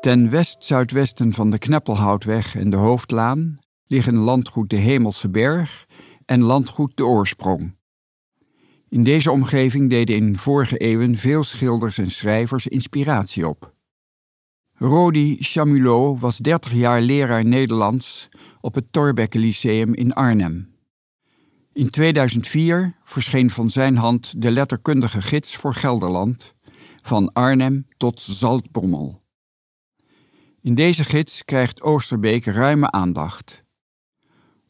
Ten west-zuidwesten van de Kneppelhoutweg en de Hoofdlaan liggen landgoed de Hemelse Berg en landgoed de Oorsprong. In deze omgeving deden in vorige eeuwen veel schilders en schrijvers inspiratie op. Rodi Chamulot was 30 jaar leraar Nederlands op het Thorbecke Lyceum in Arnhem. In 2004 verscheen van zijn hand de letterkundige gids voor Gelderland, van Arnhem tot Zaltbommel. In deze gids krijgt Oosterbeek ruime aandacht.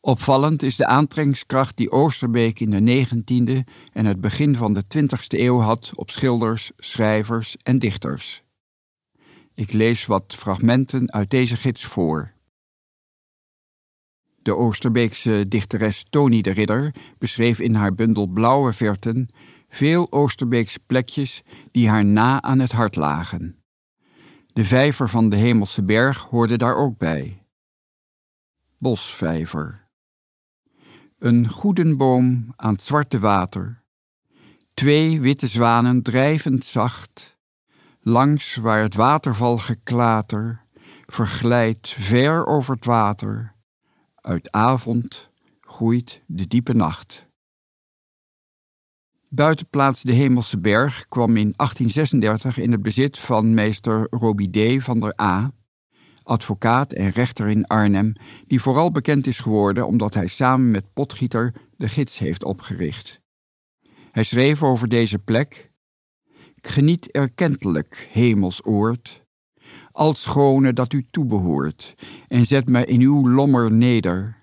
Opvallend is de aantrekkingskracht die Oosterbeek in de 19e en het begin van de 20e eeuw had op schilders, schrijvers en dichters. Ik lees wat fragmenten uit deze gids voor. De Oosterbeekse dichteres Tony de Ridder beschreef in haar bundel Blauwe Verten veel Oosterbeekse plekjes die haar na aan het hart lagen. De vijver van de Hemelse Berg hoorde daar ook bij. Bosvijver. Een goedenboom aan het zwarte water. Twee witte zwanen drijvend zacht. Langs waar het waterval geklater verglijdt ver over het water. Uit avond groeit de diepe nacht. Buitenplaats de Hemelse Berg kwam in 1836 in het bezit van meester Robidé van der A, advocaat en rechter in Arnhem, die vooral bekend is geworden omdat hij samen met Potgieter de gids heeft opgericht. Hij schreef over deze plek: Geniet erkentelijk, hemelsoord, al schone dat u toebehoort, en zet me in uw lommer neder.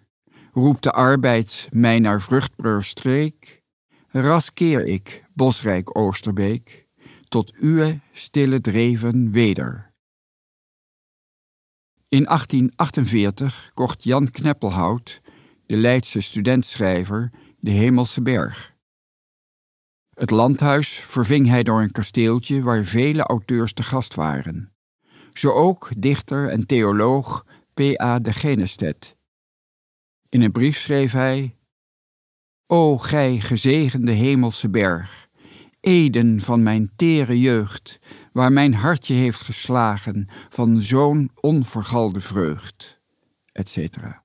Roept de arbeid mij naar vruchtbaar streek, ras keer ik, bosrijk Oosterbeek, tot uwe stille dreven weder. In 1848 kocht Jan Kneppelhout, de Leidse studentschrijver, de Hemelse Berg. Het landhuis verving hij door een kasteeltje waar vele auteurs te gast waren. Zo ook dichter en theoloog P.A. de Genestedt. In een brief schreef hij: O gij gezegende Hemelse Berg, Eden van mijn tere jeugd, waar mijn hartje heeft geslagen van zo'n onvergalde vreugd, etc.